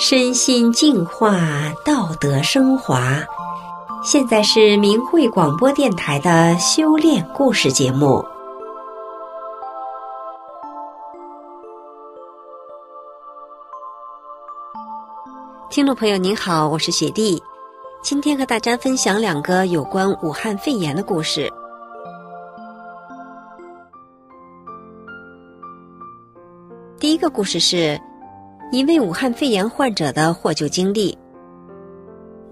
身心净化，道德升华。现在是明慧广播电台的修炼故事节目。听众朋友您好，我是雪弟，今天和大家分享两个有关武汉肺炎的故事。第一个故事是。一位武汉肺炎患者的获救经历。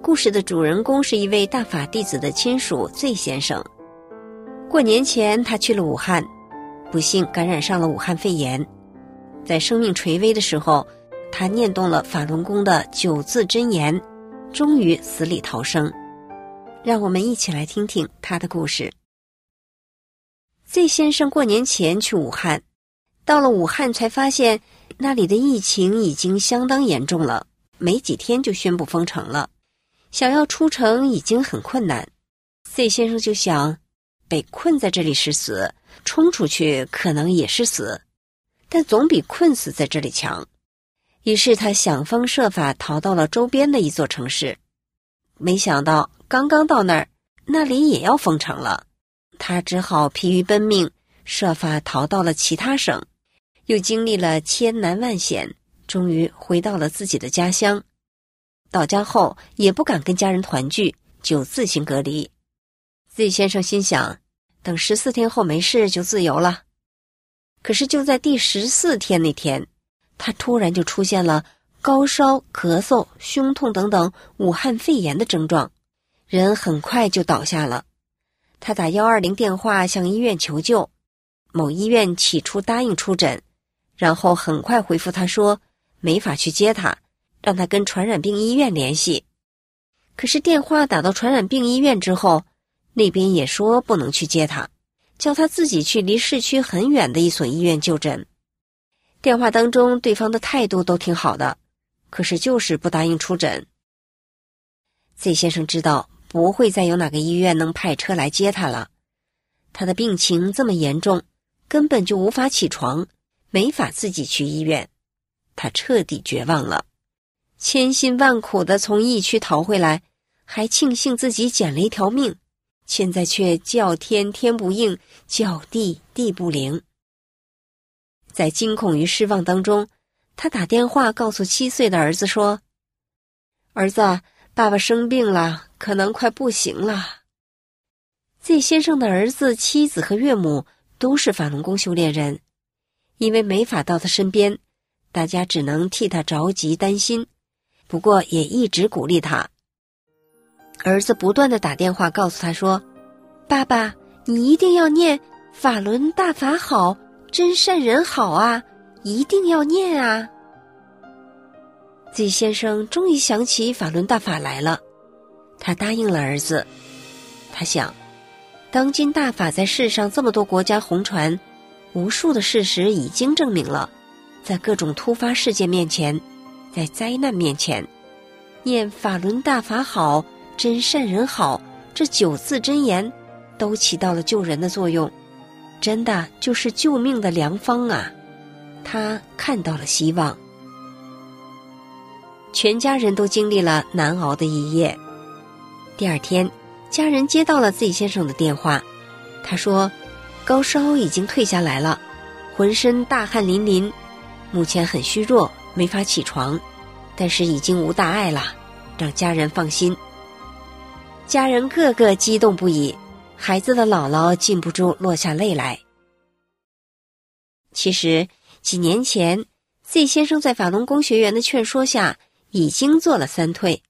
故事的主人公是一位大法弟子的亲属 Z 先生。过年前，他去了武汉，不幸感染上了武汉肺炎。在生命垂危的时候，他念动了法轮功的九字真言，终于死里逃生。让我们一起来听听他的故事。Z 先生过年前去武汉，到了武汉才发现。那里的疫情已经相当严重了，没几天就宣布封城了，想要出城已经很困难。C 先生就想，被困在这里是死，冲出去可能也是死，但总比困死在这里强。于是他想方设法逃到了周边的一座城市，没想到刚刚到那儿，那里也要封城了，他只好疲于奔命，设法逃到了其他省。又经历了千难万险，终于回到了自己的家乡。到家后也不敢跟家人团聚，就自行隔离。Z 先生心想，等十四天后没事就自由了。可是就在第十四天那天，他突然就出现了高烧、咳嗽、胸痛等等武汉肺炎的症状，人很快就倒下了。他打幺二零电话向医院求救，某医院起初答应出诊。然后很快回复他说没法去接他，让他跟传染病医院联系。可是电话打到传染病医院之后，那边也说不能去接他，叫他自己去离市区很远的一所医院就诊。电话当中对方的态度都挺好的，可是就是不答应出诊。Z 先生知道不会再有哪个医院能派车来接他了，他的病情这么严重，根本就无法起床。没法自己去医院，他彻底绝望了，千辛万苦的从疫区逃回来，还庆幸自己捡了一条命，现在却叫天天不应，叫地地不灵。在惊恐与失望当中，他打电话告诉七岁的儿子说：“儿子，爸爸生病了，可能快不行了。”Z 先生的儿子、妻子和岳母都是法轮功修炼人。因为没法到他身边，大家只能替他着急担心，不过也一直鼓励他。儿子不断的打电话告诉他说：“爸爸，你一定要念法轮大法好，真善人好啊，一定要念啊。”Z 先生终于想起法轮大法来了，他答应了儿子。他想，当今大法在世上这么多国家红传。无数的事实已经证明了，在各种突发事件面前，在灾难面前，念法轮大法好，真善人好，这九字真言，都起到了救人的作用，真的就是救命的良方啊！他看到了希望。全家人都经历了难熬的一夜。第二天，家人接到了 Z 先生的电话，他说。高烧已经退下来了，浑身大汗淋淋，目前很虚弱，没法起床，但是已经无大碍了，让家人放心。家人个个激动不已，孩子的姥姥禁不住落下泪来。其实几年前，Z 先生在法轮功学员的劝说下，已经做了三退，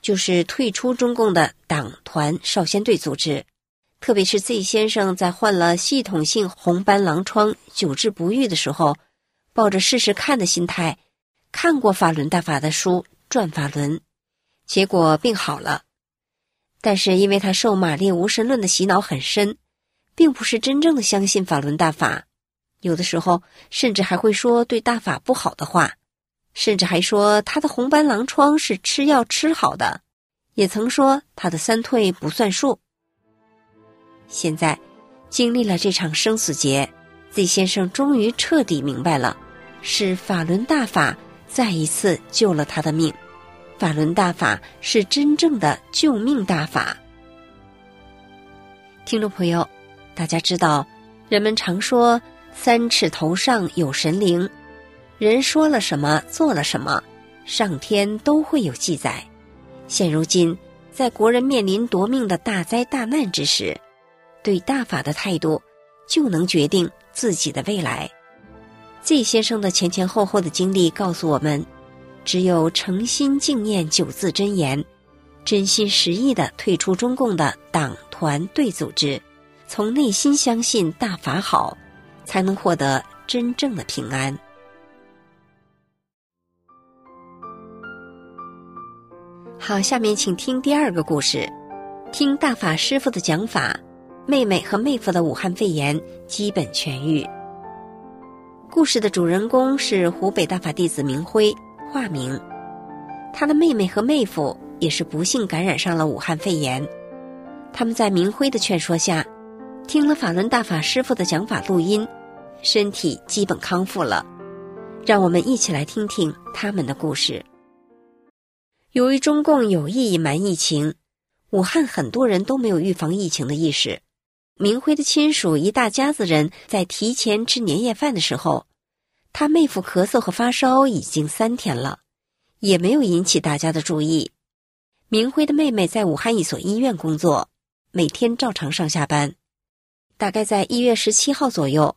就是退出中共的党团少先队组织。特别是 Z 先生在患了系统性红斑狼疮久治不愈的时候，抱着试试看的心态，看过法轮大法的书《转法轮》，结果病好了。但是因为他受马列无神论的洗脑很深，并不是真正的相信法轮大法，有的时候甚至还会说对大法不好的话，甚至还说他的红斑狼疮是吃药吃好的，也曾说他的三退不算数。现在，经历了这场生死劫，Z 先生终于彻底明白了，是法轮大法再一次救了他的命。法轮大法是真正的救命大法。听众朋友，大家知道，人们常说“三尺头上有神灵”，人说了什么，做了什么，上天都会有记载。现如今，在国人面临夺命的大灾大难之时，对大法的态度，就能决定自己的未来。Z 先生的前前后后的经历告诉我们。只有诚心敬念九字真言，真心实意的退出中共的党团队组织，从内心相信大法好，才能获得真正的平安。好，下面请听第二个故事，听大法师傅的讲法，妹妹和妹夫的武汉肺炎基本痊愈。故事的主人公是湖北大法弟子明辉。化名，他的妹妹和妹夫也是不幸感染上了武汉肺炎。他们在明辉的劝说下，听了法轮大法师傅的讲法录音，身体基本康复了。让我们一起来听听他们的故事。由于中共有意隐瞒疫情，武汉很多人都没有预防疫情的意识。明辉的亲属一大家子人在提前吃年夜饭的时候。他妹夫咳嗽和发烧已经三天了，也没有引起大家的注意。明辉的妹妹在武汉一所医院工作，每天照常上下班。大概在一月十七号左右，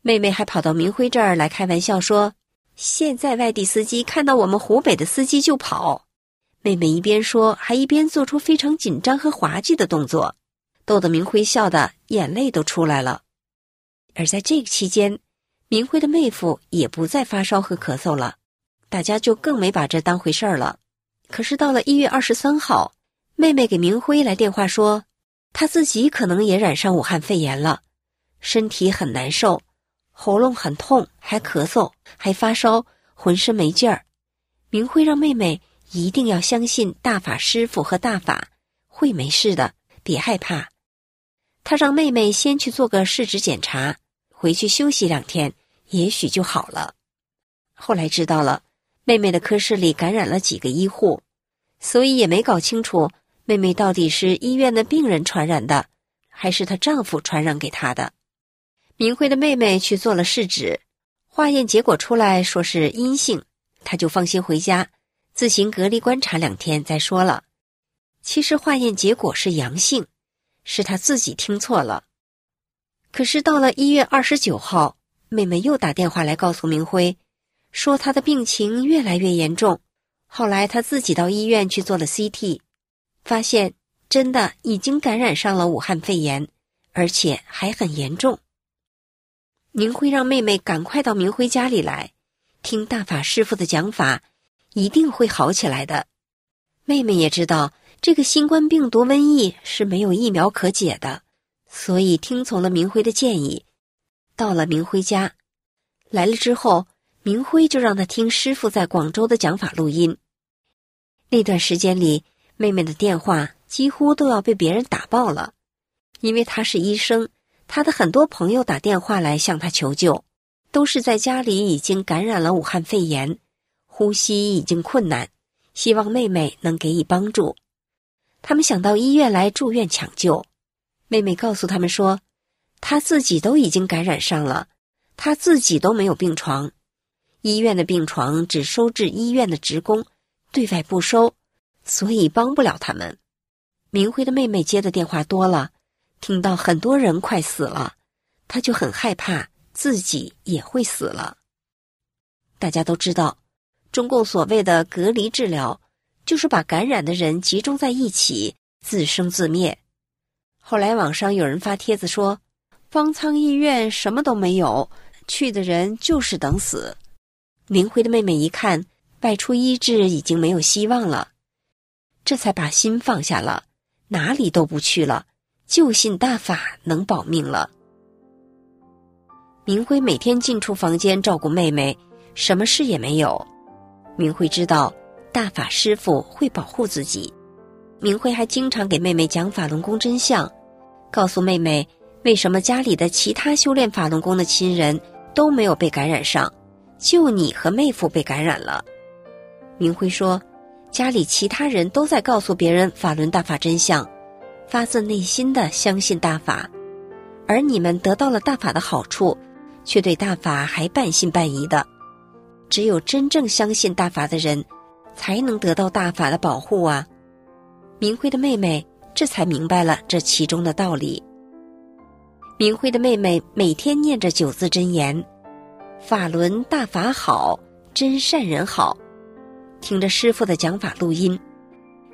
妹妹还跑到明辉这儿来开玩笑说：“现在外地司机看到我们湖北的司机就跑。”妹妹一边说，还一边做出非常紧张和滑稽的动作，逗得明辉笑得眼泪都出来了。而在这个期间，明辉的妹夫也不再发烧和咳嗽了，大家就更没把这当回事儿了。可是到了一月二十三号，妹妹给明辉来电话说，她自己可能也染上武汉肺炎了，身体很难受，喉咙很痛，还咳嗽，还发烧，浑身没劲儿。明辉让妹妹一定要相信大法师傅和大法，会没事的，别害怕。他让妹妹先去做个试纸检查。回去休息两天，也许就好了。后来知道了，妹妹的科室里感染了几个医护，所以也没搞清楚妹妹到底是医院的病人传染的，还是她丈夫传染给她的。明辉的妹妹去做了试纸，化验结果出来说是阴性，她就放心回家，自行隔离观察两天再说了。其实化验结果是阳性，是他自己听错了。可是到了一月二十九号，妹妹又打电话来告诉明辉，说她的病情越来越严重。后来她自己到医院去做了 CT，发现真的已经感染上了武汉肺炎，而且还很严重。明辉让妹妹赶快到明辉家里来，听大法师傅的讲法，一定会好起来的。妹妹也知道这个新冠病毒瘟疫是没有疫苗可解的。所以听从了明辉的建议，到了明辉家，来了之后，明辉就让他听师傅在广州的讲法录音。那段时间里，妹妹的电话几乎都要被别人打爆了，因为她是医生，她的很多朋友打电话来向她求救，都是在家里已经感染了武汉肺炎，呼吸已经困难，希望妹妹能给予帮助。他们想到医院来住院抢救。妹妹告诉他们说，她自己都已经感染上了，她自己都没有病床，医院的病床只收治医院的职工，对外不收，所以帮不了他们。明辉的妹妹接的电话多了，听到很多人快死了，她就很害怕自己也会死了。大家都知道，中共所谓的隔离治疗，就是把感染的人集中在一起，自生自灭。后来网上有人发帖子说，方舱医院什么都没有，去的人就是等死。明辉的妹妹一看外出医治已经没有希望了，这才把心放下了，哪里都不去了，就信大法能保命了。明辉每天进出房间照顾妹妹，什么事也没有。明辉知道大法师傅会保护自己，明辉还经常给妹妹讲法轮功真相。告诉妹妹，为什么家里的其他修炼法轮功的亲人都没有被感染上，就你和妹夫被感染了。明辉说，家里其他人都在告诉别人法轮大法真相，发自内心的相信大法，而你们得到了大法的好处，却对大法还半信半疑的。只有真正相信大法的人，才能得到大法的保护啊！明辉的妹妹这才明白了这其中的道理。明辉的妹妹每天念着九字真言：“法轮大法好，真善人好。”听着师傅的讲法录音，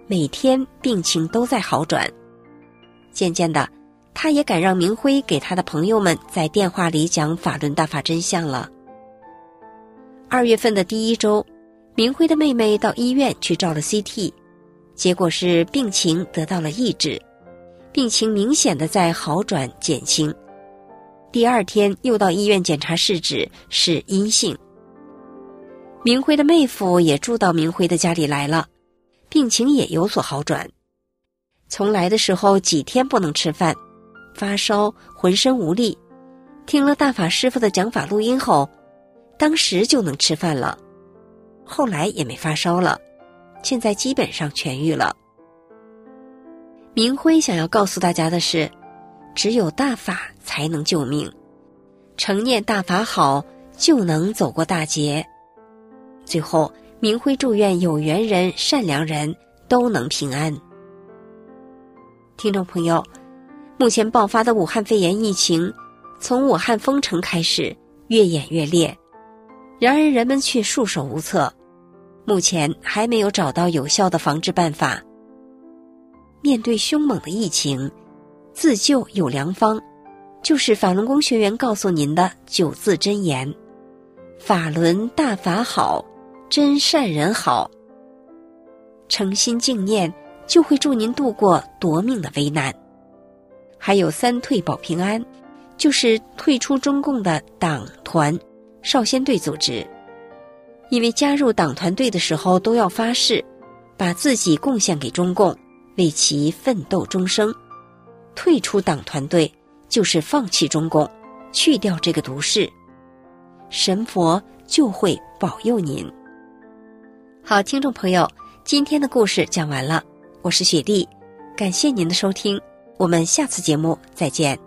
每天病情都在好转。渐渐的，他也敢让明辉给他的朋友们在电话里讲法轮大法真相了。二月份的第一周，明辉的妹妹到医院去照了 CT，结果是病情得到了抑制，病情明显的在好转减轻。第二天又到医院检查试纸，是阴性。明辉的妹夫也住到明辉的家里来了，病情也有所好转。从来的时候几天不能吃饭，发烧，浑身无力。听了大法师傅的讲法录音后。当时就能吃饭了，后来也没发烧了，现在基本上痊愈了。明辉想要告诉大家的是，只有大法才能救命，成念大法好就能走过大劫。最后，明辉祝愿有缘人、善良人都能平安。听众朋友，目前爆发的武汉肺炎疫情，从武汉封城开始，越演越烈。然而，人们却束手无策，目前还没有找到有效的防治办法。面对凶猛的疫情，自救有良方，就是法轮功学员告诉您的九字真言：“法轮大法好，真善人好。”诚心敬念，就会助您度过夺命的危难。还有三退保平安，就是退出中共的党团。少先队组织，因为加入党团队的时候都要发誓，把自己贡献给中共，为其奋斗终生。退出党团队就是放弃中共，去掉这个毒誓，神佛就会保佑您。好，听众朋友，今天的故事讲完了，我是雪莉，感谢您的收听，我们下次节目再见。